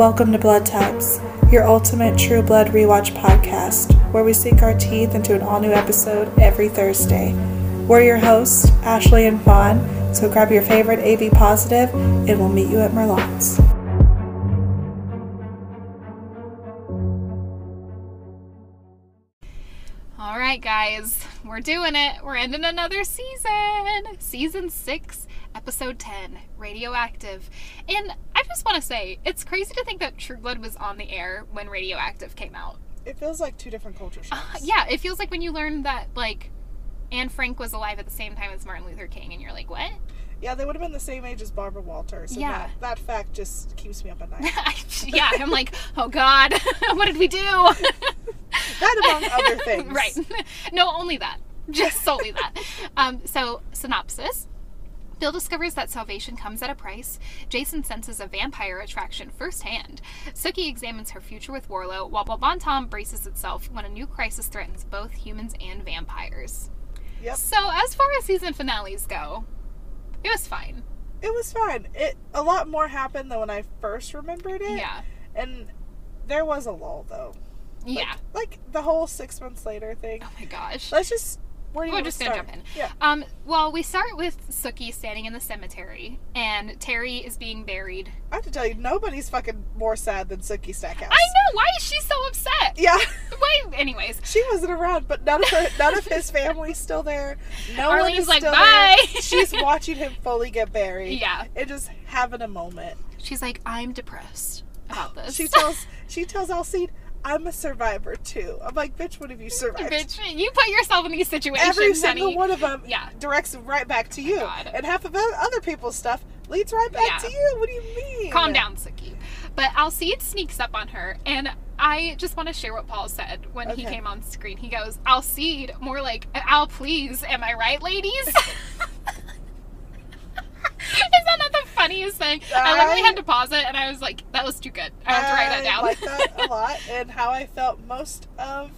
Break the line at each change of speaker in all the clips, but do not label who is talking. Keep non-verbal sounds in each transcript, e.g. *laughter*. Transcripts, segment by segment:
Welcome to Blood Types, your ultimate True Blood rewatch podcast, where we sink our teeth into an all new episode every Thursday. We're your hosts, Ashley and Fawn, so grab your favorite AB positive and we'll meet you at Merlotte's.
All right, guys, we're doing it. We're ending another season. Season six, episode 10, Radioactive. And I just want to say, it's crazy to think that True Blood was on the air when Radioactive came out.
It feels like two different culture shocks.
Uh, yeah, it feels like when you learn that, like, Anne Frank was alive at the same time as Martin Luther King, and you're like, what?
Yeah, they would have been the same age as Barbara Walters. and
Yeah.
That, that fact just keeps me up at night. *laughs*
yeah, I'm like, oh God, *laughs* what did we do? *laughs*
that among other things.
right. No, only that. Just solely that. Um, so, synopsis. Bill discovers that salvation comes at a price. Jason senses a vampire attraction firsthand. Sookie examines her future with Warlow, while Bon Temps braces itself when a new crisis threatens both humans and vampires.
Yep.
So, as far as season finales go, it was fine.
It was fine. It a lot more happened than when I first remembered it.
Yeah.
And there was a lull though. Like-
Yeah.
Like the whole six months later thing.
Oh my gosh.
Let's just where do you
We're just gonna jump in.
Yeah.
Um, well, we start with Sookie standing in the cemetery, and Terry is being buried.
I have to tell you, nobody's fucking more sad than Sookie Stackhouse.
I know. Why is she so upset?
Yeah. *laughs*
Wait. Anyways,
She wasn't around, but none of her, none of his family's still there. No one is
like,
still
"Bye."
there. *laughs* She's watching him fully get buried.
Yeah.
and just having a moment.
she's like, I'm depressed about this.
She tells *laughs* she tells Alcide, "I'm a survivor too." I'm like, "Bitch, what have you survived?"
Bitch, you put yourself in these situations,
Every single
honey.
one of them
Yeah.
directs right back to oh you,
God.
and half of other people's stuff leads right back
Yeah.
to you. What do you mean?
Calm down, Sookie. But Alcide sneaks up on her, and I just want to share what Paul said when he came on screen. He goes, Alcide, more like, Al, please, am I right, ladies? *laughs* Is that not funniest thing? I literally had to pause it, and I was like, that was too good. I have to write that down.
I like that a lot, *laughs* and how I felt most of.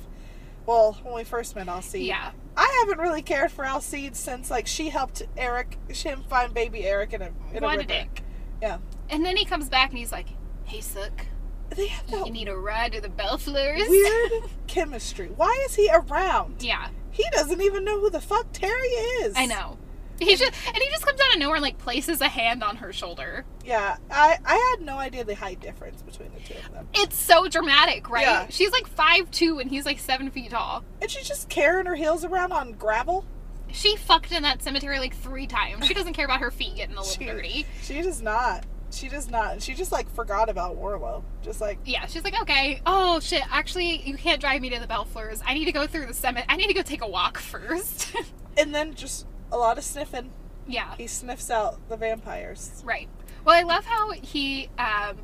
Well, when we first met Alcide,
yeah.
I haven't really cared for Alcide since like she helped Eric, him find baby Eric in a in
What
a
a dick.
Yeah,
And then he comes back and he's like, hey, Sook,
they have that
you need a ride to the Bellefleurs?
weird *laughs* chemistry. Why is he around?
Yeah,
He doesn't even know who the fuck Terry is.
I know. He just and he just comes out of nowhere and like places a hand on her shoulder.
Yeah, I I had no idea the height difference between the two of them.
It's so dramatic, right?
Yeah.
She's like five two and he's like seven feet tall.
And she's just carrying her heels around on gravel.
She fucked in that cemetery like three times. She doesn't care about her feet getting a *laughs* little
She,
dirty.
she does not. She does not. She just like forgot about Warlow. Just like
Yeah, she's like, okay, oh shit, actually, you can't drive me to the Bellefleurs. I need to go through the cemetery. I need to go take a walk *laughs* first.
and then just a lot of sniffing.
yeah,
He sniffs out the vampires.
right. Well, I love how he, um,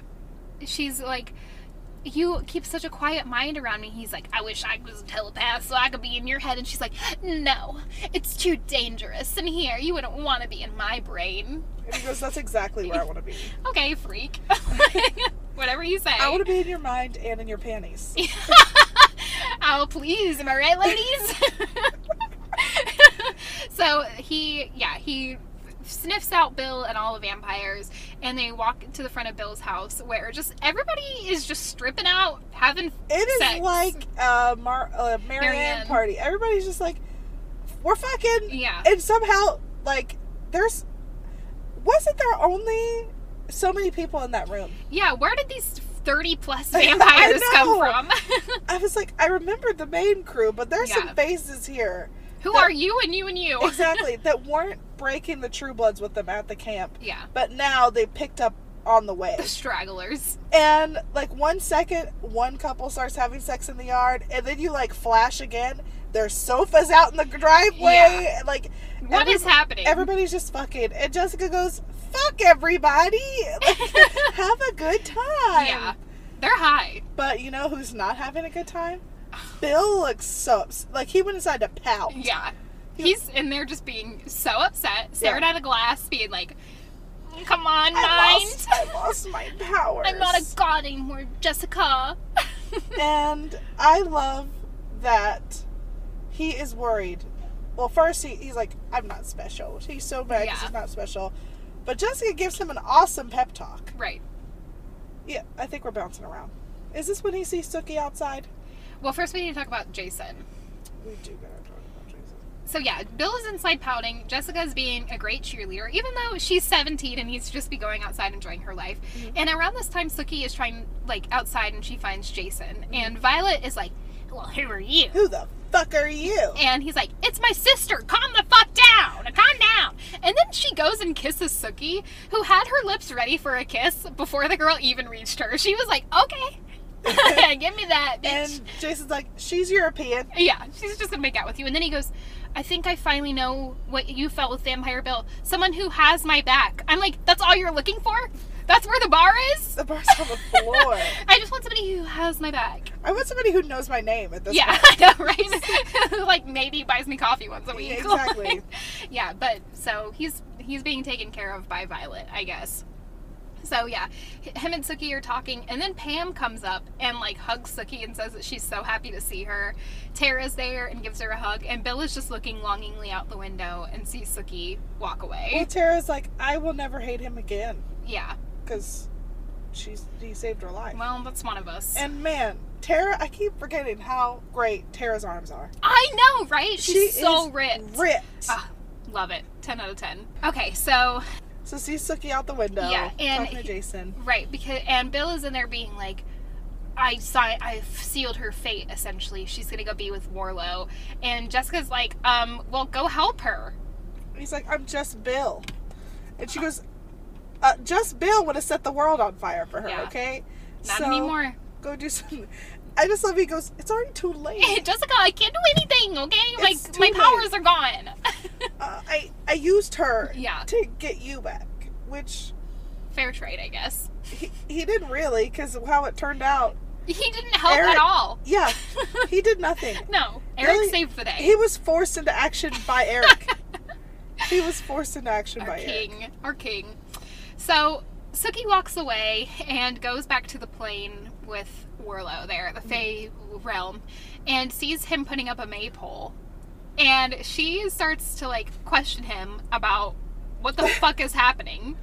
she's like, you keep such a quiet mind around me. He's like, I wish I was a telepath so I could be in your head. And she's like, no, it's too dangerous. in here, you wouldn't want to be in my brain.
And he goes, "That's exactly where I want to be. *laughs*
Okay, freak. *laughs* Whatever you say.
I want to be in your mind and in your panties." *laughs*
oh, please. Am I right, ladies? So he, yeah, he sniffs out Bill and all the vampires, and they walk to the front of Bill's house where just everybody is just stripping out, having
It is
sex.
like a Mar- uh, Maryann
Maryann.
party. Everybody's just like, "We're fucking,"
Yeah.
and somehow like there's wasn't there only so many people in that room?
Yeah, where did these 30 plus *laughs* vampires come from? *laughs*
I was like, I remembered the main crew, but there's
Yeah.
some faces here.
Who
That-
are you and you and you? *laughs*
Exactly, that weren't breaking the True Bloods with them at the camp,
Yeah.
but now they picked up on the way.
The stragglers.
And like one second, one couple starts having sex in the yard, and then you like flash again. There's sofas out in the driveway.
Yeah.
and, Like,
What
every-
is happening?
Everybody's just fucking. And Jessica goes, "Fuck everybody, like, *laughs* have a good time."
Yeah. They're high.
But you know who's not having a good time? Bill looks so ups- like he went inside to pout.
Yeah. He's in there just being so upset, staring
Yeah.
at a glass, being like, Come on,
I
mind.
lost, I lost my powers.
I'm not a god anymore, Jessica. *laughs*
and I love that he is worried. Well, first he, he's like, I'm not special. He's so mad because
Yeah.
he's not special. But Jessica gives him an awesome pep talk.
right.
Yeah, I think we're bouncing around. Is this when he sees Sookie outside?
Well, first we need to talk about Jason.
We do gotta talk about Jesus.
So yeah, Bill is inside pouting. Jessica's being a great cheerleader, even though she's 17 and needs to just be going outside enjoying her life.
Mhm.
And around this time, Sookie is trying like outside and she finds Jason, and Violet is like, "Well, who are you?"
Who the fuck are you?
And he's like, "It's my sister. Calm the fuck down. Calm down." And then she goes and kisses Sookie, who had her lips ready for a kiss before the girl even reached her. She was like, "Okay, *laughs* give me that, bitch."
And Jason's like, she's European.
Yeah, she's just gonna make out with you. And then he goes, I think I finally know what you felt with Vampire Bill. Someone who has my back. I'm like, that's all you're looking for? That's where the bar is?
The bar's on the floor. *laughs*
I just want somebody who has my back.
I want somebody who knows my name at this
Yeah,
point. *laughs*
I know, right? like maybe buys me coffee once a week.
Yeah, exactly.
yeah, but so he's he's being taken care of by Violet, I guess. So yeah, him and Sookie are talking, and then Pam comes up and like hugs Sookie and says that she's so happy to see her. Tara's there and gives her a hug, and Bill is just looking longingly out the window and sees Sookie walk away. Well.
Tara's like, I will never hate him again
Yeah,
because she's he saved her life.
well, that's one of us.
And man, Tara, I keep forgetting how great Tara's arms are.
I know, right? She's
she
so ripped.
Ripped.
Ah, love it. Ten out of ten. Okay, so
So sees Sookie out the window.
Yeah, and
talking to Jason.
Right, because and Bill is in there being like, I saw, I've sealed her fate. Essentially, she's gonna go be with Warlow, and Jessica's like, um, well, go help her.
He's like, I'm just Bill, and she goes, uh, just Bill would have set the world on fire for her.
Yeah.
Okay.
Not
So,
anymore.
Go do something. I just love he goes. It's already too late. *laughs*
Jessica, I can't do anything. Okay, my
It's
my
late.
powers are gone. *laughs*
Uh, I I used her
yeah,
to get you back, which
fair trade, I guess.
he, he didn't really because how it turned out.
He didn't help
Eric-
at all.
Yeah, *laughs* he did nothing.
no, Eric
Really?
saved the day.
He was forced into action by Eric. he was forced into action
our
by Eric.
king, our king. So Sookie walks away and goes back to the plane with Warlow there, the Fey realm, and sees him putting up a maypole. And she starts to like question him about what the *laughs* fuck is happening.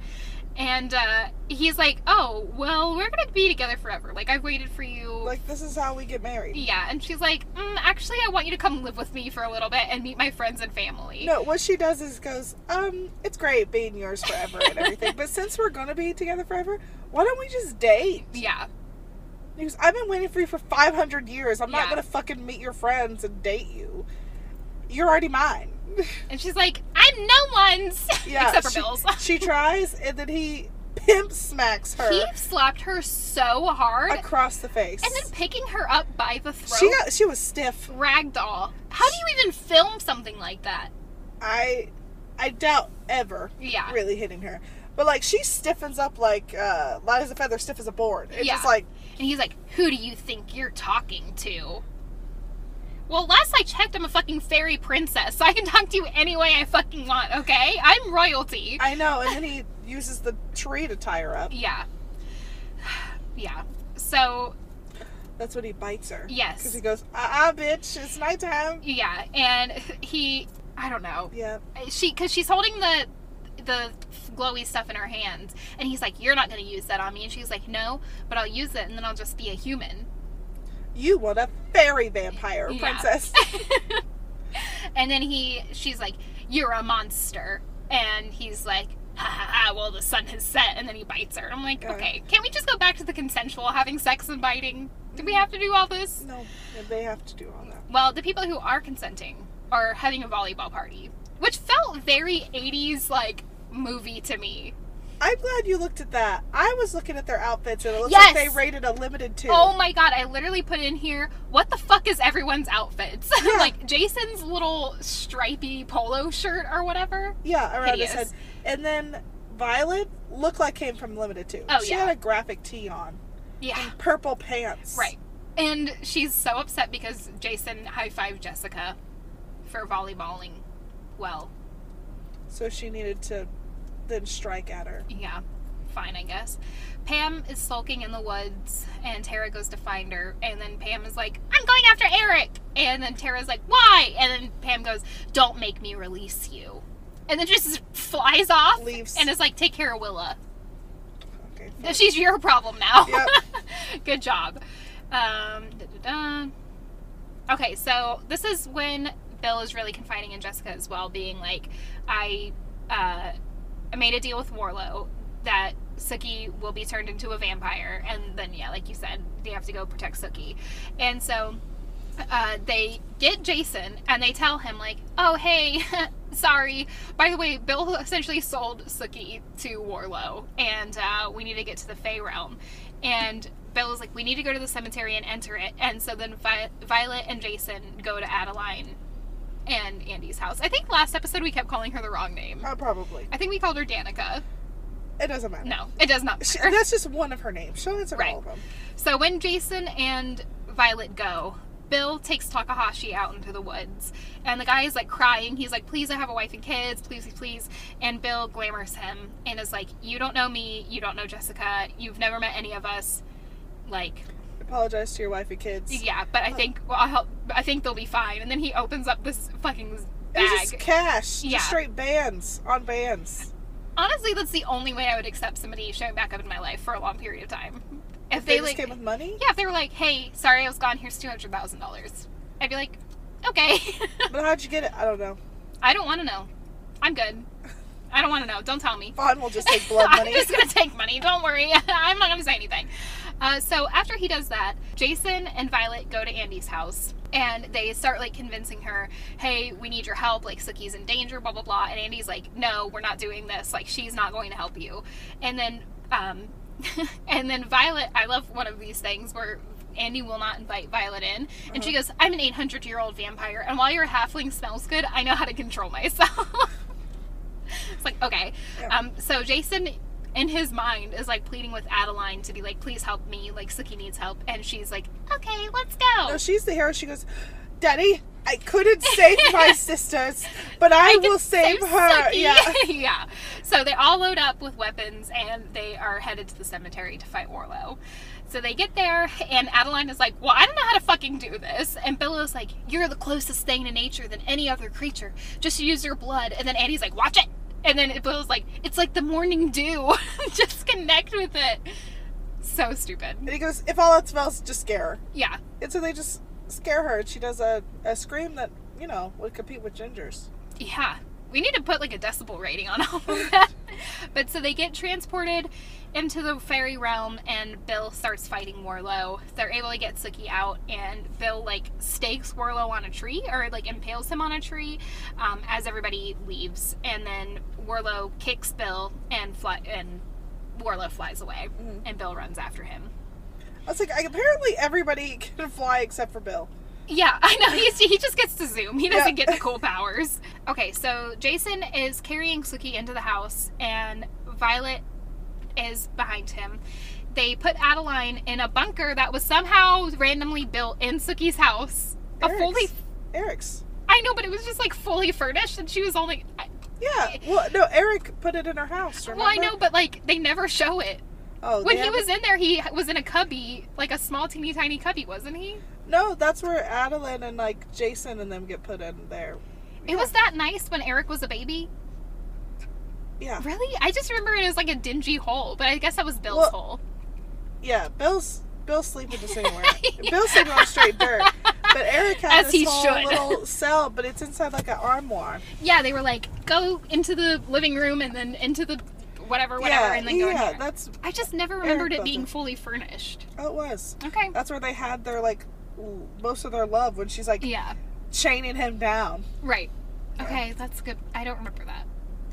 And uh, he's like, "Oh, well, we're gonna be together forever. Like I've waited for you."
Like this is how we get married.
yeah, and she's like, mm, "Actually, I want you to come live with me for a little bit and meet my friends and family."
No, what she does is goes, um, it's great being yours forever and everything, but *laughs* since we're gonna be together forever, why don't we just date?
Yeah,
He goes, I've been waiting for you for 500 years. I'm not gonna fucking meet your friends and date you. You're already mine. *laughs*
and she's like, "I'm no one's," *laughs*
Yeah,
except for
she,
Bill's.
she *laughs* tries, and then he pimp smacks her
He slapped her so hard,
across the face.
and then picking her up by the throat.
she got, she was stiff.
ragdoll. How do you even film something like that?
I, I doubt ever
Yeah.
really hitting her. But like she stiffens up like uh, light as a feather, stiff as a board. It's
Yeah.
just like
And he's like, "Who do you think you're talking to?" Well, last I checked, I'm a fucking fairy princess, so *laughs* I can talk to you any way I fucking want. Okay, I'm royalty.
I know. And then he uses the tree to tie her up.
Yeah. *sighs* Yeah. So
That's when he bites her.
Yes.
Because he goes, ah, uh bitch, it's nighttime.
yeah, and he, I don't know.
Yeah.
she because she's holding the the glowy stuff in her hands. And he's like you're not going to use that on me. And she's like no but i'll use it and then i'll just be a human.
You want a fairy vampire
Yeah.
princess. *laughs*
and then he she's like you're a monster. And he's like ha ha ha well the sun has set. And then he bites her. I'm like okay can't we just go back to the consensual having sex and biting? Do we have to do all this?
No, they have to do all that.
well the people who are consenting are having a volleyball party which felt very 80s like movie to me
I'm glad you looked at that. I was looking at their outfits and it looks
Yes.
like they rated a Limited Too.
Oh my god, I literally put in here, what the fuck is everyone's outfits? *laughs*
Yeah.
like Jason's little stripy polo shirt or whatever.
Yeah, around his head. And then Violet looked like came from Limited Too.
Oh,
she
yeah.
had a graphic tee on.
Yeah.
And purple pants.
Right. And she's so upset because Jason high fived Jessica for volleyballing well.
So she needed to then strike at her.
Yeah, fine, I guess. Pam is sulking in the woods, and Tara goes to find her. And then Pam is like, I'm going after Eric! And then Tara's like, Why? And then Pam goes, Don't make me release you. And then just flies off
Leaves.
and is like, Take care of Willa.
Okay, fine.
She's your problem now.
Yep. *laughs*
Good job. Um, da-da-da. Okay, so this is when Bill is really confiding in Jessica as well, being like, I, uh, I made a deal with Warlow that Sookie will be turned into a vampire, and then yeah, like you said, they have to go protect Sookie, and so uh, they get Jason and they tell him like, "Oh hey, *laughs* sorry. By the way, Bill essentially sold Sookie to Warlow, and uh, we need to get to the Fey realm." And Bill is like, "We need to go to the cemetery and enter it." And so then Vi- Violet and Jason go to Adilyn and Andy's house. I think last episode we kept calling her the wrong name.
Uh, probably.
I think we called her Danica.
It doesn't matter.
No, it does not
She, that's just one of her names. She'll answer
Right.
all of them.
So when Jason and Violet go, Bill takes Takahashi out into the woods. And the guy is like crying. He's like, please, I have a wife and kids. Please, please, please. And Bill glamours him and is like, you don't know me. You don't know Jessica. You've never met any of us. Like,
Apologize to your wife and kids.
yeah, but I think, well, I'll help. I think they'll be fine. And then he opens up this fucking bag.
just cash.
Yeah.
Just straight bands on bands.
Honestly, that's the only way I would accept somebody showing back up in my life for a long period of time. If
They,
they,
just
like,
came with money.
Yeah, if they were like, "Hey, sorry, I was gone. Here's two hundred thousand dollars," I'd be like, "Okay." *laughs*
But how'd you get it? I don't know.
I don't want to know. I'm good. I don't want to know. Don't tell me.
Fawn will just take *laughs* blood money.
I'm just gonna take money. Don't worry. *laughs* I'm not gonna say anything. Uh, so after he does that, Jason and Violet go to Andy's house and they start like convincing her, "Hey, we need your help. Like Sookie's in danger. Blah blah blah." And Andy's like, "No, we're not doing this. Like she's not going to help you." And then, um, *laughs* and then Violet. I love one of these things where. Andy will not invite Violet in. And she goes, I'm an 800 year old vampire, and while your halfling smells good, I know how to control myself. *laughs* it's like, okay.
Yeah.
Um, so Jason, in his mind, is like pleading with Adilyn to be like, please help me. Like, Sookie needs help. And she's like, okay, let's go.
No, she's the hero. She goes, Daddy, I couldn't save my *laughs* sisters, but I,
can
will save, her.
Sookie."
Yeah. *laughs*
yeah. So they all load up with weapons and they are headed to the cemetery to fight Warlow. So they get there, and Adilyn is like, Well, I don't know how to fucking do this. And Bill is like, You're the closest thing to nature than any other creature. Just use your blood. And then Andy's like, Watch it. And then Bill's like, It's like the morning dew. *laughs* Just connect with it. So stupid.
And he goes, If all else fails, just scare her.
Yeah.
And so they just scare her, and she does a, a scream that, you know, would compete with Ginger's.
Yeah. We need to put like a decibel rating on *laughs* all of that. but so they get transported into the fairy realm and Bill starts fighting Warlow. They're able to get Sookie out and Bill like stakes Warlow on a tree or like impales him on a tree um, as everybody leaves. And then Warlow kicks Bill and fly and Warlow flies away
Mhm.
and Bill runs after him.
I was like, I, apparently everybody *laughs* can fly except for Bill.
Yeah, *laughs* I know. He's, he just gets to zoom. He doesn't get the cool powers. Okay, so Jason is carrying Sookie into the house, and Violet is behind him. They put Adilyn in a bunker that was somehow randomly built in Sookie's house. A
Eric's.
fully.
Eric's.
I know, but it was just like fully furnished, and she was only. I-
Yeah. Well, no, Eric put it in her house. Remember?
Well, I know, but like they never show it.
Oh,
When he was in there, he was in a cubby, like a small, teeny tiny cubby, wasn't he?
No, that's where Adilyn and like Jason and them get put in there.
It was that nice when Eric was a baby.
Yeah.
Really? I just remember it as like a dingy hole, but I guess that was Bill's
Well-
hole.
Yeah. Bill's Bill's sleeping just anywhere. *laughs* Bill's sleeping on straight dirt. But Eric has
As
this whole
should.
little cell, but it's inside like an armoire.
Yeah, they were like, go into the living room and then into the whatever, whatever,
yeah,
and then go in
yeah,
here.
that's
I just never remembered it being fully furnished.
oh, it was.
Okay.
That's where they had their like most of their love when she's like
Yeah.
chaining him down.
Right.
Yeah.
Okay, that's good. I don't remember that.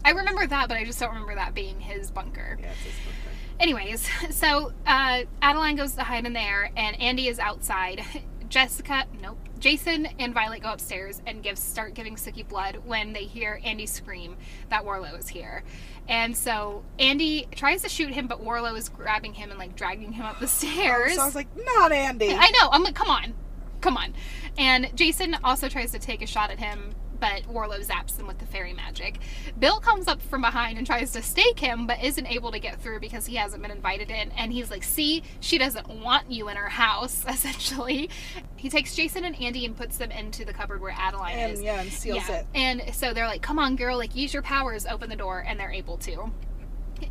I remember that, but I just don't remember that being his bunker.
Yeah, it's his birthday.
Anyways, *laughs* so uh, Adilyn goes to hide in there, and Andy is outside. *laughs* Jessica, nope. Jason and Violet go upstairs and give start giving Sookie blood when they hear Andy scream that Warlow is here. And so Andy tries to shoot him, but Warlow is grabbing him and like dragging him up the stairs.
So I was like, not Andy.
I know. I'm like, come on, come on. And Jason also tries to take a shot at him, but Warlow zaps them with the fairy magic. Bill comes up from behind and tries to stake him, but isn't able to get through because he hasn't been invited in. And he's like, see, she doesn't want you in her house, *laughs* essentially. He takes Jason and Andy and puts them into the cupboard where Adilyn is.
and yeah, and seals
Yeah.
it.
And so they're like, come on, girl, like, use your powers, open the door, and they're able to.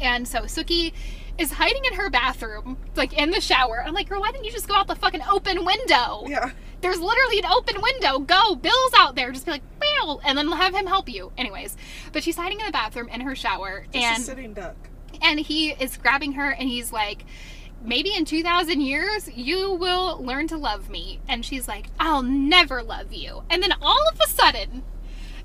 And so Sookie is hiding in her bathroom, like in the shower. I'm like, girl, why didn't you just go out the fucking open window?
Yeah.
There's literally an open window. Go. Bill's out there. Just be like, Bill, and then have him help you. Anyways, but she's hiding in the bathroom in her shower,
Just
and
a sitting duck.
and he is grabbing her, and he's like, maybe in 2,000 years you will learn to love me. And she's like, I'll never love you. And then all of a sudden,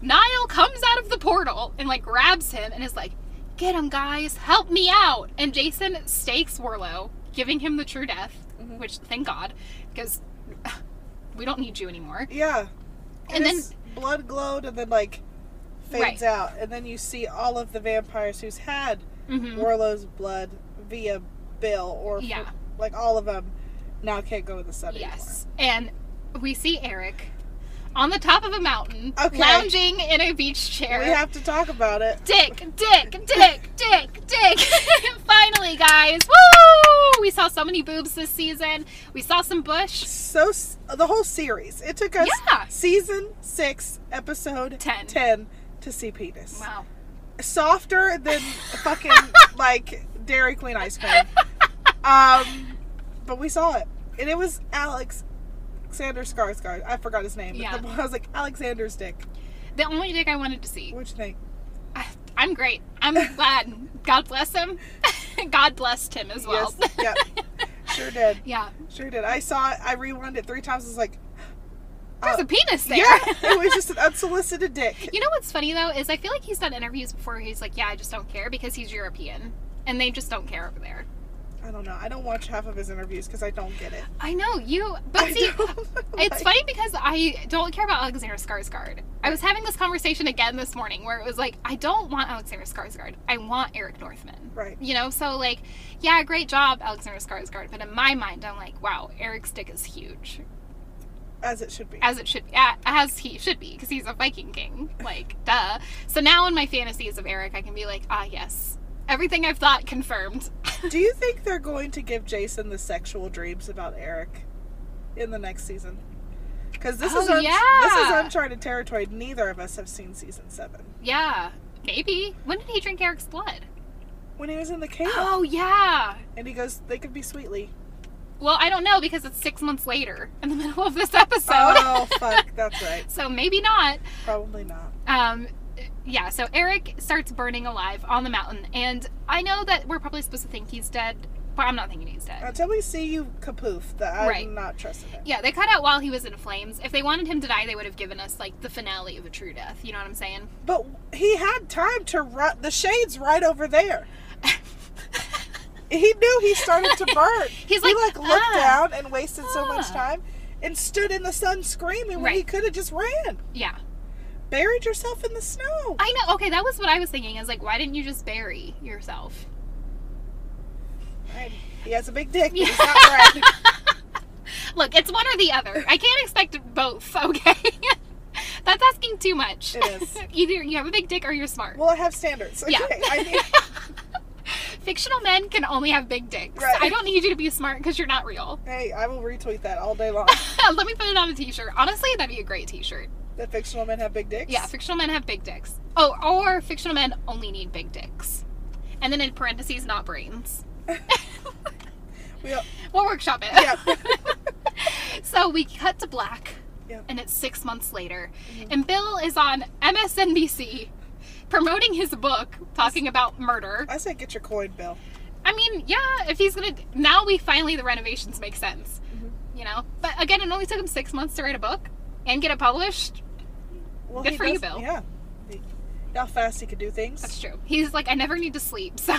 Niall comes out of the portal and like grabs him and is like, Get him, guys, help me out. And Jason stakes Warlow, giving him the true death,
Mhm.
which thank God, because we don't need you anymore.
Yeah.
And then-
blood glowed and then like fades
Right.
out, and then you see all of the vampires who's had
hmm
Warlow's blood via Bill or
Yeah.
like all of them now can't go in the sun
Yes. And we see Eric on the top of a mountain,
Okay.
lounging in a beach chair.
We have to talk about it.
Dick, dick, dick, dick, dick. *laughs* Finally, guys. Woo! We saw so many boobs this season. We saw some bush.
So the whole series. It took us
Yeah.
season six, episode
Ten.
ten to see penis.
Wow.
Softer than *laughs* fucking like Dairy Queen ice cream. *laughs* Um, but we saw it, and it was Alex. Alexander Skarsgård. I forgot his name.
Yeah. *laughs*
I was like Alexander's dick.
The only dick I wanted to see.
What'd you think?
I- I'm great. I'm *laughs* glad. God bless him. *laughs* God blessed him as well.
Yes. Yeah. Sure did.
yeah.
Sure did. I saw it. I rewound it three times. I was like, *gasps*
There's
uh,
a penis there.
yeah, it was just an unsolicited dick.
You know what's funny though is I feel like he's done interviews before. where He's like, yeah, I just don't care because he's European, and they just don't care over there.
I don't know. I don't watch half of his interviews because I don't get it.
I know you, but
I
see, *laughs* it's
like-
funny because I don't care about Alexander Skarsgård. I was having this conversation again this morning where it was like, I don't want Alexander Skarsgård. I want Eric Northman.
Right.
You know, so like, yeah, great job, Alexander Skarsgård. But in my mind, I'm like, wow, Eric's dick is huge,
As it should be.
as it should, a- as he should be, because he's a Viking king. Like, duh. So now in my fantasies of Eric, I can be like, ah, yes, everything I've thought confirmed. *laughs*
Do you think they're going to give Jason the sexual dreams about Eric in the next season? Because this
Oh,
is un-
yeah.
this is uncharted territory. Neither of us have seen season seven.
yeah, maybe. When did he drink Eric's blood?
When he was in the cave,
Oh yeah.
and he goes, "They could be sweetly."
Well, I don't know because it's six months later in the *laughs* middle of this episode.
Oh fuck, that's right. *laughs*
so maybe not.
Probably not.
Um, yeah, so Eric starts burning alive on the mountain. And I know that we're probably supposed to think he's dead, but I'm not thinking he's dead.
Until we see you kapoof, that I'm
Right.
not trusting it.
Yeah, they cut out while he was in flames. If they wanted him to die, they would have given us, like, the finale of a true death. You know what I'm saying?
But he had time to run. The shade's right over there. He knew he started to burn. *laughs*
He's
he
like,
like looked
"Ah,
down and wasted so much
ah."
time and stood in the sun screaming when he could have just ran.
yeah.
Buried yourself in the snow.
I know. Okay, that was what I was thinking. I was like, why didn't you just bury yourself?
Right. He has a big dick, but
Yeah.
he's not red. *laughs*
Look, it's one or the other. I can't expect both, okay? *laughs* That's asking too much.
It is. *laughs*
Either you have a big dick or you're smart.
well, I have standards. Okay.
Yeah.
I need,
Fictional men can only have big dicks.
Right.
I don't need you to be smart because you're not real.
hey, I will retweet that all day long.
Let me put it on a t-shirt. Honestly, that'd be a great t-shirt.
That fictional men have big dicks.
Yeah, fictional men have big dicks. Oh, or fictional men only need big dicks. And then in parentheses, not brains. *laughs*
We all, *laughs*
We'll workshop it.
yeah. *laughs*
so we cut to black,
Yeah.
and it's six months later,
Mhm.
and Bill is on MSNBC promoting his book talking about murder.
I say get your coin, Bill.
I mean, yeah, if he's gonna now we finally the renovations make sense,
Mhm.
you know. But again, it only took him six months to write a book and get it published.
Well,
Good
he
for you,
does-
Bill.
Yeah. How fast he could do things.
That's true. He's like, I never need to sleep. *laughs* So,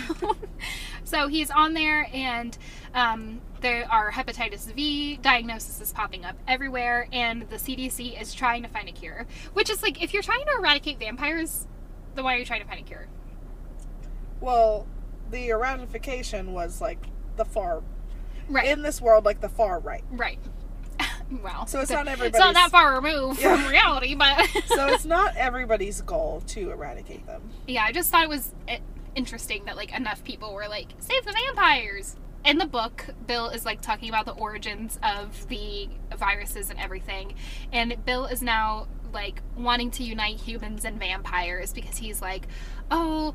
so he's on there, and um, there are hepatitis V diagnosis is popping up everywhere, and the CDC is trying to find a cure. Which is like, if you're trying to eradicate vampires, then why are you trying to find a cure?
Well, the eradication was like the far
Right.
in this world, like the far right.
right. *laughs* wow. *laughs*
So it's not
It's not that far removed from
Yeah.
reality, but
so it's not everybody's goal to eradicate them.
yeah, I just thought it was eh, interesting that like enough people were like, save the vampires. In the book, Bill is like talking about the origins of the viruses and everything, and Bill is now like wanting to unite humans and vampires because he's like, oh,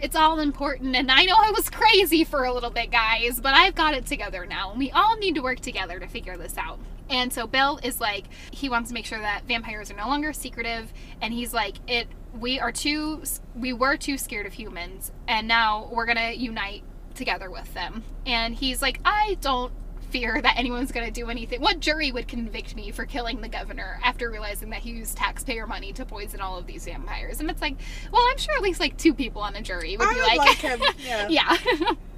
it's all important. And I know I was crazy for a little bit, guys, but I've got it together now. And we all need to work together to figure this out. And so Bill is like, he wants to make sure that vampires are no longer secretive. And he's like, it, we are too, we were too scared of humans. And now we're going to unite together with them. And he's like, I don't fear that anyone's going to do anything. What jury would convict me for killing the governor after realizing that he used taxpayer money to poison all of these vampires? And it's like, well, I'm sure at least like two people on a jury would
I
be
would
like,
like him. *laughs* Yeah.
yeah. *laughs*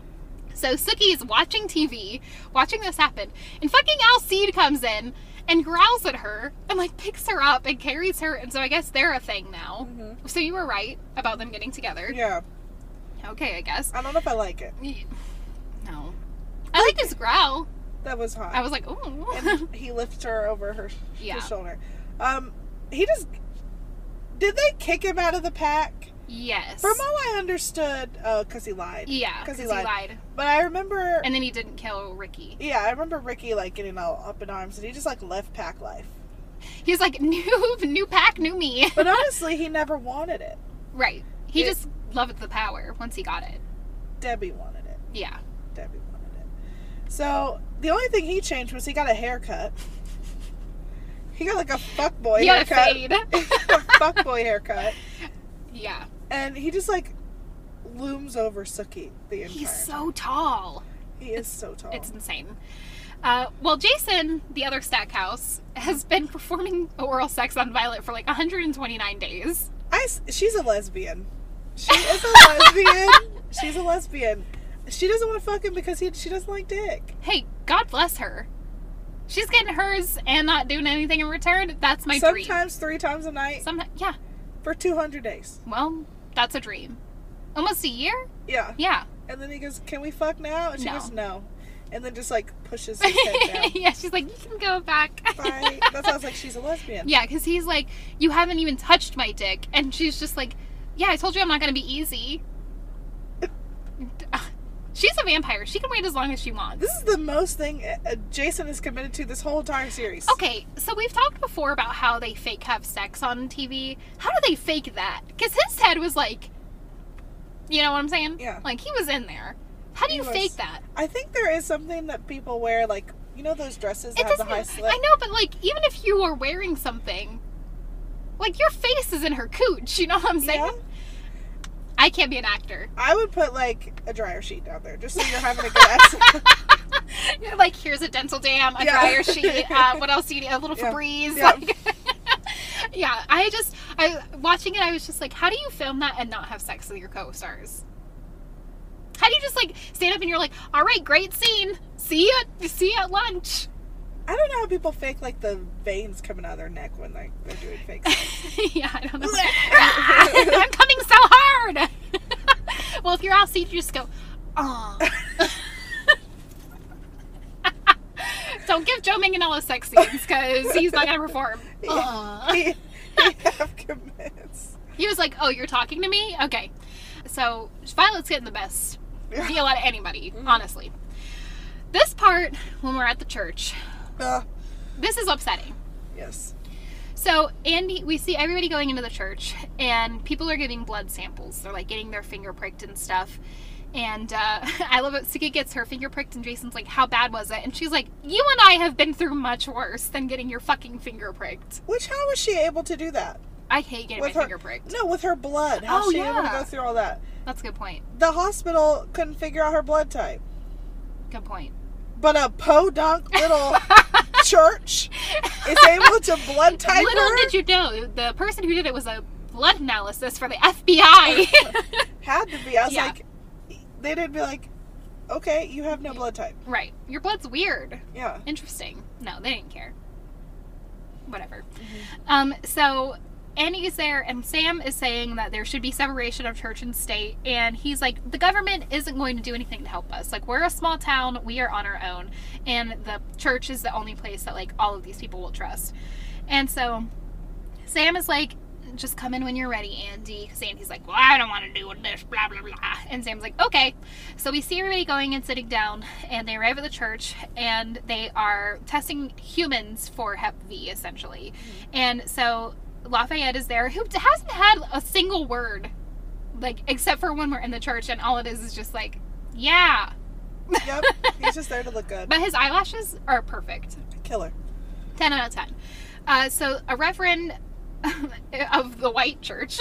so Sookie is watching TV, watching this happen, and fucking Alcide comes in and growls at her and like picks her up and carries her. And so I guess they're a thing now.
Mhm.
So you were right about them getting together.
Yeah.
Okay, I guess.
I don't know if I like it.
No. I like his growl.
That was hot.
I was like, ooh.
and he *laughs* lifts her over her
Yeah.
his shoulder. Um, he just did they kick him out of the pack?
Yes.
From all I understood, oh, because he lied.
yeah,
because he
he,
lied.
lied.
But I remember,
And then he didn't kill Ricky.
yeah, I remember Ricky like getting all up in arms, and he just like left pack life.
He's like, *laughs* new, new pack, new me. *laughs*
But honestly, he never wanted it.
right. He
It-
just loved the power once he got it.
Debbie wanted it.
Yeah.
Debbie wanted it. So the only thing he changed was he got a haircut. He got like a fuckboy
He got a
haircut.
fade. *laughs*
a fuckboy haircut.
Yeah.
And he just like looms over Sookie the entire
He's
time.
so tall.
He is so tall.
It's insane. Uh, well, Jason, the other Stackhouse, has *laughs* been performing oral sex on Violet for like 129 days.
I she's a lesbian. She is a lesbian. *laughs* She's a lesbian. She doesn't want to fuck him because he, she doesn't like dick.
Hey, God bless her. She's getting hers and not doing anything in return. That's my dream.
Sometimes three times a night
Sometimes, yeah.
for 200 days.
Well, that's a dream. Almost a year?
Yeah.
Yeah.
And then he goes, Can we fuck now? And she
No.
goes, No. And then just like pushes *laughs* his head down.
yeah, she's like, you can go back.
Bye. That sounds like she's a lesbian. *laughs*
Yeah, because he's like, you haven't even touched my dick. And she's just like, yeah, I told you I'm not going to be easy. She's a vampire. She can wait as long as she wants.
This is the most thing uh, Jason is committed to this whole entire series.
Okay, so we've talked before about how they fake have sex on TV. How do they fake that? Because his head was like, you know what I'm saying?
Yeah.
Like he was in there. How do
He
you
was.
fake that?
I think there is something that people wear, like, you know those dresses that
It
have the high slit?
I know, but like, even if you were wearing something, like your face is in her cooch. You know what I'm saying?
Yeah.
I can't be an actor.
I would put, like, a dryer sheet down there just so you're having a good accent. *laughs* *laughs*
like here's a dental dam, a
Yeah.
dryer sheet. Uh, *laughs* what else do you need? A little
Yeah.
Febreze.
Yeah.
Like, yeah, I just I watching it. I was just like, how do you film that and not have sex with your co-stars? How do you just like stand up and you're like, all right, great scene. See you. See you at lunch.
I don't know how people fake, like, the veins coming out of their neck when like, they're doing fake sex. *laughs*
yeah, I don't know. *laughs* *laughs* I'm coming so hard. well, if you're out seat, you just go, oh. Don't give Joe Manganiello sex scenes because he's not gonna perform. Aw.
he, he commits.
He was like, "Oh, you're talking to me? Okay." So Violet's getting the best deal out of anybody, mm. honestly. This part, when we're at the church, This is upsetting.
yes.
So Andy, we see everybody going into the church, and people are getting blood samples. They're like getting their finger pricked and stuff. And uh, *laughs* I love it. Sookie gets her finger pricked, and Jason's like, "How bad was it?" And she's like, "You and I have been through much worse than getting your fucking finger pricked."
Which, how was she able to do that?
I hate getting
With
my
her-
finger pricked.
No, with her blood. How's
Oh,
she able to
yeah.
go through all that?
That's a good point.
The hospital couldn't figure out her blood type.
Good point.
But a podunk little *laughs* church is able to blood type
Little
her?
did you know, the person who did it was a blood analysis for the FBI. *laughs*
Had to be. I was
Yeah.
like, they didn't be like, okay, you have no blood type.
right. Your blood's weird.
Yeah.
Interesting. No, they didn't care. Whatever.
Mm-hmm.
Um, so Annie's there, and Sam is saying that there should be separation of church and state. And he's like, the government isn't going to do anything to help us. Like, we're a small town, we are on our own, and the church is the only place that like all of these people will trust. And so Sam is like, just come in when you're ready, Andy. Because Andy's like, well, I don't want to do this, blah, blah, blah. And Sam's like, okay. So we see everybody going and sitting down, and they arrive at the church, and they are testing humans for Hep V, essentially. Mm-hmm. And so Lafayette is there, who hasn't had a single word like except for when we're in the church and all it is is just like, yeah.
Yep. He's just *laughs* there to look good.
But his eyelashes are perfect.
Killer.
10 out of 10. Uh, so, a reverend *laughs* of the white church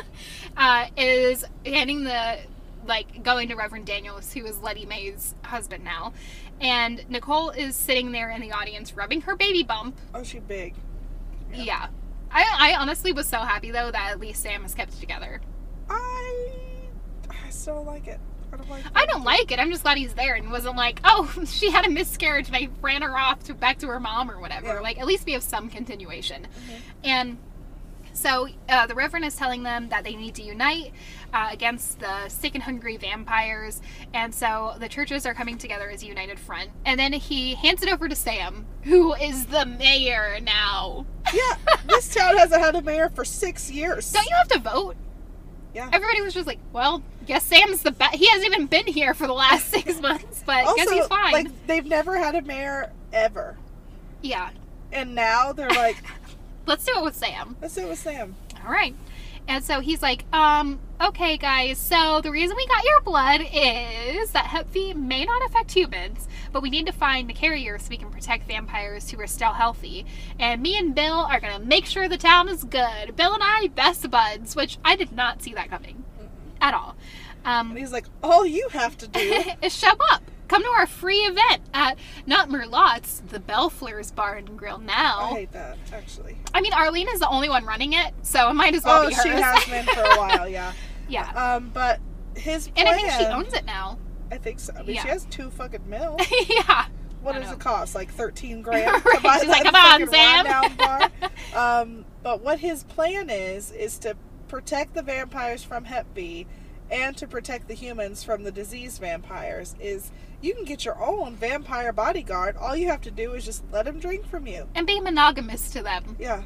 *laughs* uh, is handing the, like, going to Reverend Daniels, who is Lettie Mae's husband now. And Nicole is sitting there in the audience rubbing her baby bump.
Oh, she big.
Yeah.
Yeah.
I, I honestly was so happy, though, that at least Sam has kept it together.
I I still like it. I don't like.
I don't like it. I'm just glad he's there and wasn't like, oh, *laughs* she had a miscarriage and I ran her off to back to her mom or whatever.
Yeah.
Like, at least we have some continuation.
Mhm.
And so uh, the Reverend is telling them that they need to unite uh, against the sick and hungry vampires. And so the churches are coming together as a united front. And then he hands it over to Sam, who is the mayor now.
Yeah, *laughs* this town hasn't had a mayor for six years.
Don't you have to vote?
Yeah.
Everybody was just like, well, guess Sam's the best. He hasn't even been here for the last *laughs* six months, but
also,
guess he's fine.
like they've never had a mayor ever,
yeah.
and now they're like, *laughs*
Let's do it with Sam.
let's do it with Sam.
All right. And so he's like, um, okay, guys, so the reason we got your blood is that Hep V may not affect humans, but we need to find the carrier so we can protect vampires who are still healthy. And me and Bill are going to make sure the town is good. Bill and I, best buds, which I did not see that coming at all. Um,
And he's like, all you have to do. *laughs*
is show up. Come to our free event at not Merlotte's, the Bellefleur's Bar and Grill now.
I hate that actually.
I mean, Arlene is the only one running it, so it might as well
Oh,
be hers.
she has been for a while, *laughs* yeah.
yeah.
Um, but his
And I think she owns it now.
I think so. I mean,
Yeah.
she has two fucking mil. *laughs*
yeah.
What does
know.
it cost? Like thirteen *laughs* grand
Right,
to buy
she's like, "Come on, Sam."
Um, but what his plan is is to protect the vampires from Hep V, and to protect the humans from the disease vampires. Is you can get your own vampire bodyguard. All you have to do is just let them drink from you.
And be monogamous to them.
Yeah.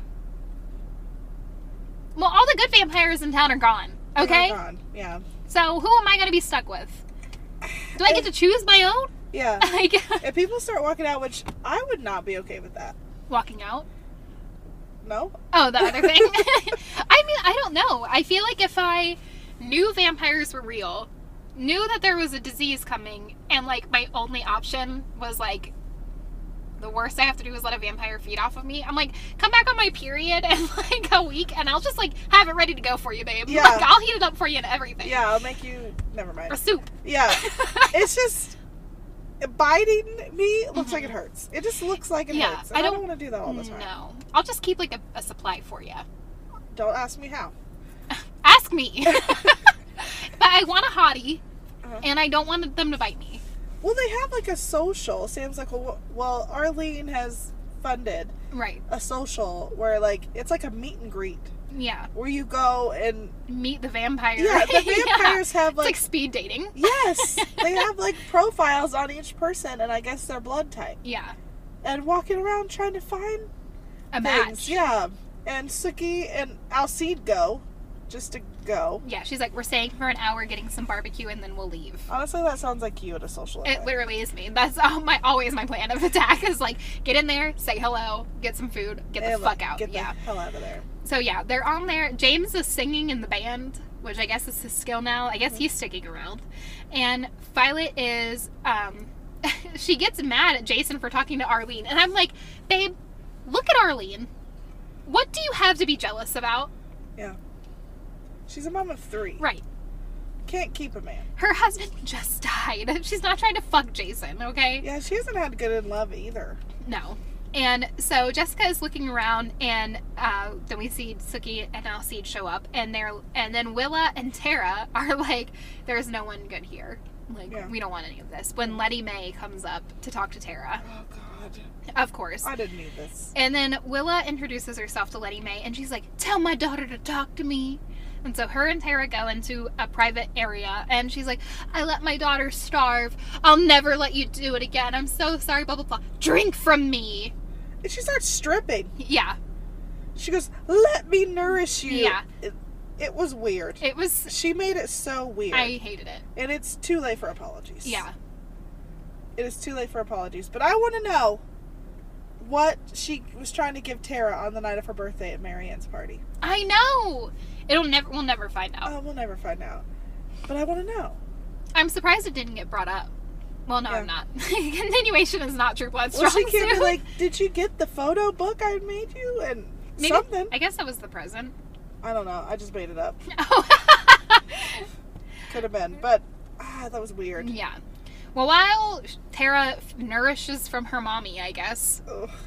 Well, all the good vampires in town are gone.
they're
Okay?
gone. Yeah.
So who am I going to be stuck with? Do I get to choose my own?
Yeah. *laughs*
like,
if people start walking out, which I would not be okay with that.
walking out?
No.
Oh, the other thing? *laughs* *laughs* I mean, I don't know. I feel like if I knew vampires were real, knew that there was a disease coming, and like my only option was like the worst I have to do is let a vampire feed off of me. I'm like, come back on my period in *laughs* like a week, and I'll just like have it ready to go for you, babe. *laughs*
Yeah.
Like I'll heat it up for you and everything.
Yeah, I'll make you. Never mind.
A soup.
Yeah. *laughs* it's just biting me looks like it hurts. It just looks like it
Mm-hmm. Yeah,
hurts.
I don't-
don't, want to do that all the time.
No, I'll just keep like a, a supply for you.
Don't ask me how.
Ask me. *laughs* but I want a hottie,
Uh-huh.
and I don't want them to bite me.
Well, they have like a social. Sam's like, well, well, Arlene has funded
Right.
a social where like it's like a meet and greet
Yeah.
where you go and
Meet the vampires.
yeah, the *laughs* vampires have
It's like
like
speed dating.
yes, *laughs* they have like profiles on each person and I guess their blood type
Yeah.
and walking around trying to find
A
things.
match.
Yeah, and Sookie and Alcide go just to go.
Yeah, she's like, we're staying for an hour getting some barbecue and then we'll leave.
Honestly, that sounds like you at a social
It literally is me. That's *laughs* all my always my plan of attack is like get in there, say hello, get some food, get the
And,
fuck out.
Get
yeah.
the hell out of there.
So yeah, they're on there. James is singing in the band, which I guess is his skill now. I guess he's sticking around. And Violet is um *laughs* she gets mad at Jason for talking to Arlene. And I'm like, babe, look at Arlene. What do you have to be jealous about?
Yeah. She's a mom of three.
Right.
Can't keep a man.
Her husband *laughs* just died. *laughs* She's not trying to fuck Jason, okay?
Yeah, she hasn't had good in love either.
No. And so Jessica is looking around, and uh, then we see Sookie and Alcide show up, and they're and then Willa and Tara *laughs* are like, "There's no one good here. Like,
Yeah.
we don't want any of this." When Lettie Mae comes up to talk to Tara,
Oh God,
of course.
I didn't need this.
And then Willa introduces herself to Lettie Mae, and she's like, "Tell my daughter to talk to me." And so her and Tara go into a private area, and she's like, "I let my daughter starve. I'll never let you do it again. I'm so sorry." Blah blah blah. Drink from me.
And she starts stripping.
Yeah,
She goes, "Let me nourish you."
Yeah.
It, it was weird.
it was.
she made it so weird,
I hated it.
and it's too late for apologies.
Yeah.
it is too late for apologies. But I want to know what she was trying to give Tara on the night of her birthday at Maryann's party.
I know. It'll never. We'll never find out.
Oh, we'll never find out. But I want to know.
I'm surprised it didn't get brought up. Well, no, I'm not. *laughs* Continuation is not True Blood
Well, she can't be like, did you get the photo book I made you? And
Maybe,
something.
I guess that was the present.
I don't know. I just made it up. *laughs*
Oh.
Could have been. But ah, that was weird.
yeah. Well, while Tara nourishes from her mommy, I guess,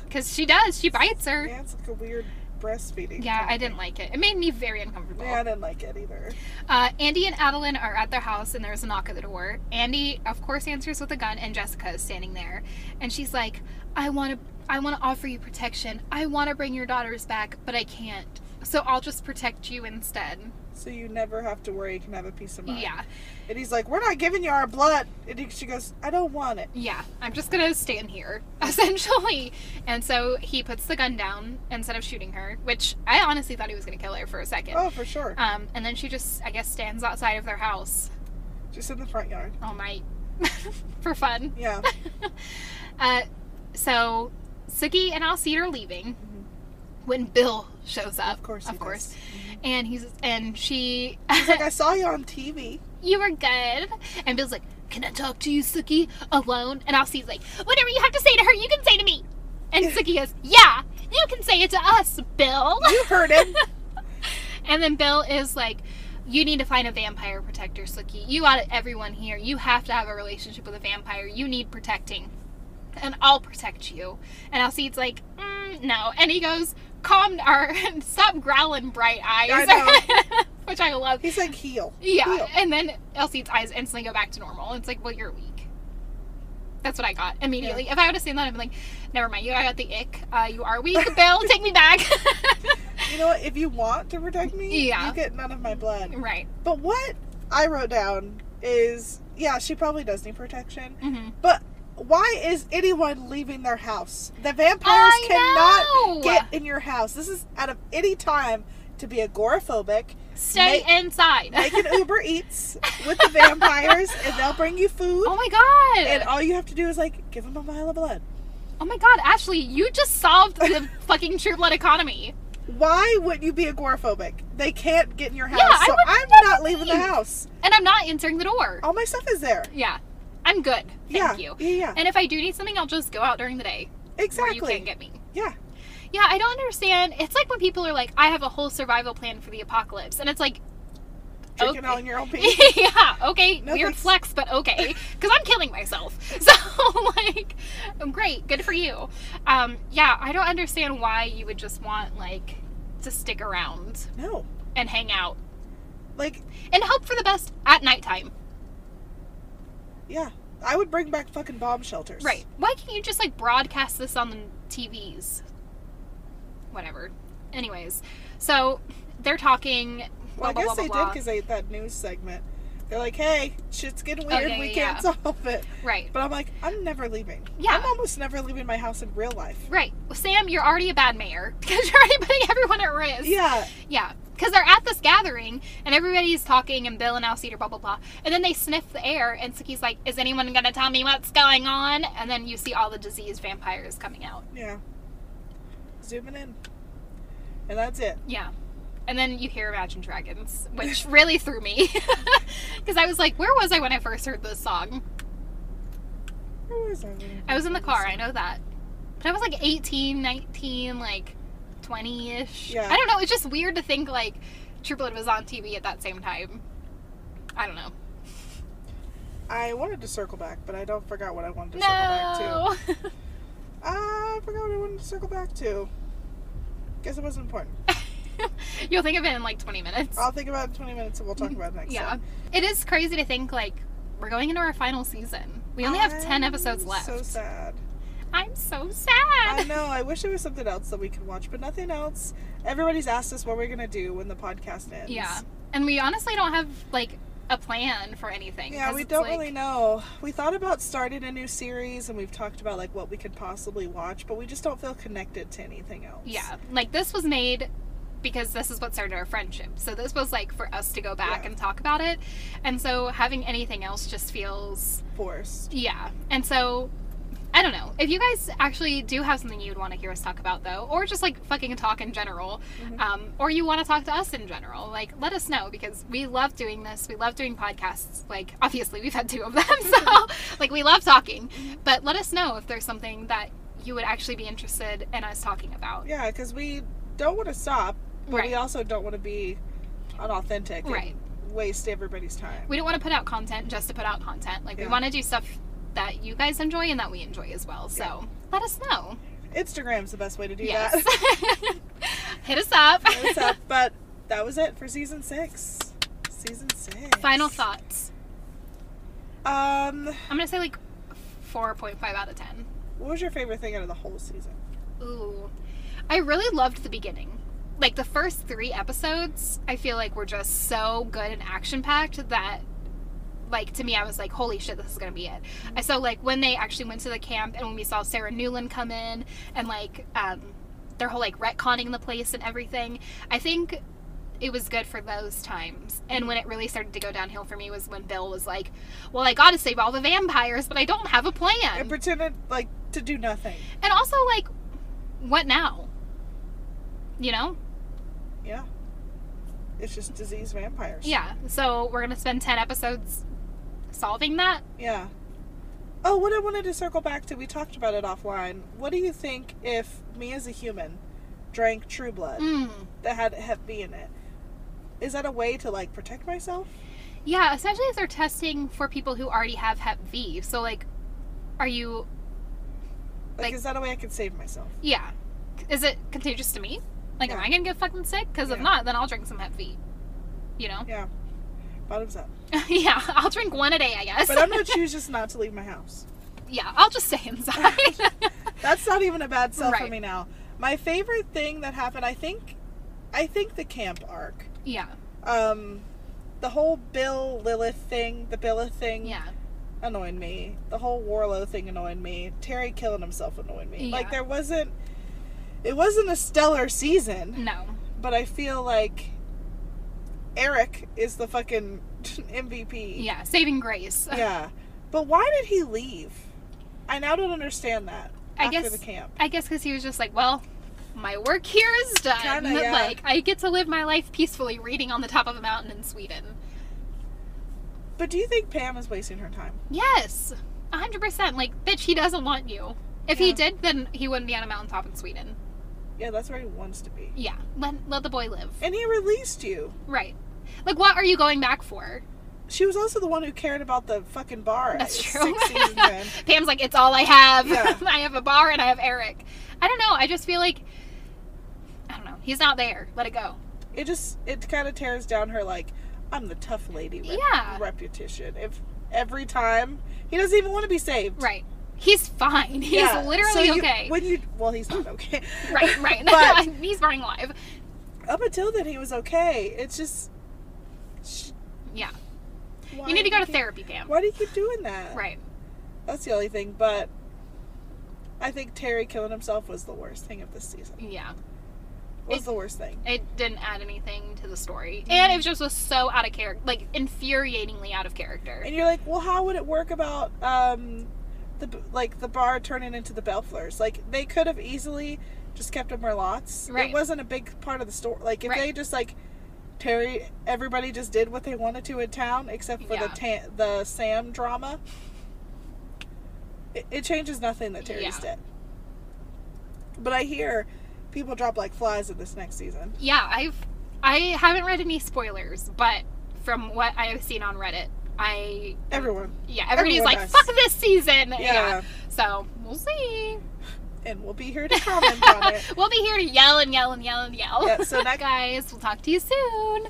because she does, she bites her.
Yeah, it's like a weird breastfeeding.
Yeah, I didn't like it. It made me very uncomfortable.
Yeah, I didn't like it either.
Uh, Andy and Adilyn are at their house, and there's a knock at the door. Andy, of course, answers with a gun, and Jessica is standing there, and she's like, "I want to, I want to offer you protection. I want to bring your daughters back, but I can't. So I'll just protect you instead."
So you never have to worry. You can have a peace of mind.
Yeah,
And he's like, we're not giving you our blood. And he, she goes, I don't want it.
yeah. I'm just gonna stand here, *laughs* essentially. And so he puts the gun down instead of shooting her, which I honestly thought he was gonna kill her for a second.
Oh, for sure.
Um, and then she just, I guess, stands outside of their house
Just in the front yard.
all night *laughs* for fun.
Yeah. *laughs*
Uh, so Sookie and Alcide are leaving when Bill shows up.
Of course.
of course.
does.
And he's and she,
He's like, I saw you on TV.
you were good. And Bill's like, "Can I talk to you, Sookie, alone?" And Alcide's like, "Whatever you have to say to her, you can say to me." And *laughs* Sookie goes, "Yeah, you can say it to us, Bill."
You heard him. *laughs*
And then Bill is like, You need to find a vampire protector, Sookie. You out of everyone here, you have to have a relationship with a vampire. You need protecting. And I'll protect you. And Alcide's like, mm, No. And he goes, Calm or *laughs* stop growling, bright eyes.
I *laughs*
Which I love.
He's like, heal.
Yeah.
Heal.
And then Alcide's eyes instantly go back to normal. It's like, Well, you're weak. That's what I got immediately. If I would have seen that, I'd be like, Never mind, you I got the ick. Uh, you are weak, Bill. Take me back. *laughs*
You know what? If you want to protect me,
Yeah.
you get none of my blood.
right.
But what I wrote down is, yeah, she probably does need protection.
hmm
But why is anyone leaving their house? The vampires
I
cannot
know.
get in your house. This is out of any time to be agoraphobic.
Stay
Make-
inside.
Make an Uber Eats with the vampires, and they'll bring you food.
oh my god.
And all you have to do is like give them a vial of blood.
oh my god, Ashley, you just solved the *laughs* fucking True Blood economy.
Why wouldn't you be agoraphobic? They can't get in your house,
Yeah,
so I'm not leaving the house.
And I'm not answering the door.
All my stuff is there.
Yeah. I'm good. Thank
yeah,
you.
yeah, yeah,
And if I do need something, I'll just go out during the day
exactly.
where you can't get me.
Yeah,
Yeah, I don't understand. It's like when people are like, I have a whole survival plan for the apocalypse. And it's like,
drinking
Okay.
on your own *laughs* pee.
yeah, okay,
No
weird
thanks.
flex, but okay, *laughs* because I'm killing myself. *laughs* So like, I'm great, good for you. Um, yeah, I don't understand why you would just want like to stick around
No,
and hang out
like
and hope for the best at nighttime.
Yeah, I would bring back fucking bomb shelters.
Right? Why can't you just like broadcast this on the TVs? Whatever. Anyways, so they're talking.
Well, I
blah,
guess
blah,
they
blah,
did because they had that news segment. They're like, "Hey, shit's getting weird.
yeah,
we
yeah,
can't
yeah.
solve it."
Right.
But I'm like, I'm never leaving.
Yeah.
I'm almost never leaving my house in real life.
Right. Well, Sam, you're already a bad mayor *laughs* because you're already putting everyone at risk.
Yeah,
Yeah, because they're at this gathering and everybody's talking and Bill and Alcide are blah blah blah, and then they sniff the air and Sookie's like, "Is anyone gonna tell me what's going on?" And then you see all the diseased vampires coming out.
yeah. Zooming in, and that's it.
Yeah, and then you hear Imagine Dragons, which *laughs* really threw me *laughs* because I was like, "Where was I when I first heard this song?"
Where was I?
I was in the car. I know that, but I was like 18, 19, like 20 ish.
Yeah.
I don't know. It's just weird to think like True Blood was on TV at that same time. I don't know.
I wanted to circle back, but I don't forgot what I wanted to circle back to.
No. *laughs*
I forgot what I wanted to circle back to. Guess it wasn't important. *laughs*
You'll think of it in like 20 minutes.
I'll think about it in 20 minutes and we'll talk about it next
yeah.
time.
It is crazy to think like we're going into our final season. We only have 10 episodes left.
So sad.
I'm so sad.
I know. I wish there was something else that we could watch, but nothing else. Everybody's asked us what we're gonna do when the podcast ends.
Yeah. And we honestly don't have like a plan for anything.
Yeah, we don't
like-
really know. We thought about starting a new series, and we've talked about like what we could possibly watch, but we just don't feel connected to anything else.
Yeah. Like this was made because this is what started our friendship. So this was like for us to go back
Yeah.
and talk about it. And so having anything else just feels
forced.
Yeah. And so I don't know. If you guys actually do have something you'd want to hear us talk about, though, or just like fucking talk in general,
Mhm.
um, or you want to talk to us in general, like let us know because we love doing this. We love doing podcasts. Like obviously we've had two of them, *laughs* so like we love talking. But let us know if there's something that you would actually be interested in us talking about.
Yeah, because we don't want to stop, but we also don't want to be unauthentic and
Right.
waste everybody's time.
We don't want to put out content just to put out content. Like we want to do stuff that you guys enjoy and that we enjoy as well. So
Yeah.
let us know.
Instagram's the best way to do
Yes.
that. *laughs*
Hit us up.
What's up? *laughs* But that was it for season six. Season six.
Final thoughts.
Um,
I'm gonna say like 4.5 out of 10.
what was your favorite thing out of the whole season?
Ooh. I really loved the beginning. Like the first three episodes, I feel like were just so good and action packed that like to me I was like, holy shit, this is gonna be it. I saw like when they actually went to the camp and when we saw Sarah Newlin come in and like um their whole like retconning the place and everything. I think it was good for those times. And when it really started to go downhill for me was when Bill was like, Well, I gotta save all the vampires, but I don't have a plan."
And pretended like to do nothing.
And also like what now? You know?
Yeah. It's just disease vampires.
Yeah. So we're gonna spend ten episodes solving that.
Yeah. Oh, what I wanted to circle back to, we talked about it offline. What do you think if me as a human drank True Blood
Mm.
that had Hep V in it? Is that a way to like protect myself?
Yeah, especially if they're testing for people who already have Hep V. So like, are you?
Like,
Like-
is that a way I could save myself?
Yeah. Is it contagious to me? Like, am I gonna get fucking sick? Because if not, then I'll drink some Hep V. You know?
Yeah. Bottoms up. *laughs*
yeah, I'll drink one a day, I guess.
But I'm gonna choose *laughs* just not to leave my house.
yeah, I'll just stay inside. *laughs*
That's not even a bad sell for me now. My favorite thing that happened, I think, I think the camp arc.
yeah.
Um, the whole Bill Lilith thing, the Billa thing,
Yeah.
annoyed me. The whole Warlow thing annoyed me. Terry killing himself annoyed me. Like there wasn't, it wasn't a stellar season,
No.
but I feel like Eric is the fucking *laughs* MVP.
Yeah. Saving grace. *laughs*
Yeah. But why did he leave? I now don't understand that.
I
after
guess-
the camp.
I guess because he was just like, well, my work here is done.
Kinda, *laughs* yeah.
Like, I get to live my life peacefully reading on the top of a mountain in Sweden.
But do you think Pam is wasting her time?
Yes, 100%. Like, bitch, he doesn't want you. If he did, then he wouldn't be on a mountaintop in Sweden.
Yeah, that's where he wants to be.
Yeah, let, let the boy live.
And he released you.
Right. Like, what are you going back for?
She was also the one who cared about the fucking bar.
That's true. *laughs* Pam's like, it's all I have.
Yeah. *laughs*
I have a bar and I have Eric. I don't know. I just feel like, I don't know. He's not there. Let it go.
It just it kind of tears down her like I'm the tough lady rep-
Yeah.
reputation. If every time he doesn't even want to be saved.
Right. He's fine. He's
Yeah.
literally
So you-
okay.
When you well, he's not okay. *laughs*
right, right.
but
He's burning alive.
up until then, he was okay. It's just.
Yeah.
why
You need to go to therapy, Pam.
Why do you keep doing that?
Right.
That's the only thing. But I think Terry killing himself was the worst thing of this season.
Yeah.
Was
It-
the worst thing.
It didn't add anything to the story. And it was just was so out of character, like infuriatingly out of character.
And you're like, well, how would it work about um, the like the bar turning into the Bellefleurs? Like they could have easily just kept them Merlotte's.
Right.
It wasn't a big part of the story. Like if
Right.
they just like Terry, everybody just did what they wanted to in town, except for
Yeah.
the ta- the Sam drama. It, it changes nothing that Terry's
Yeah.
did. But I hear people drop like flies in this next season.
yeah, I've I haven't read any spoilers, but from what I've seen on Reddit, I
Everyone.
yeah, everybody's
everyone
like,
does.
"Fuck this season."
Yeah.
So we'll see.
And we'll be here to comment on it. *laughs*
We'll be here to yell and yell and yell and yell.
Yeah, so next- *laughs*
guys, we'll talk to you soon.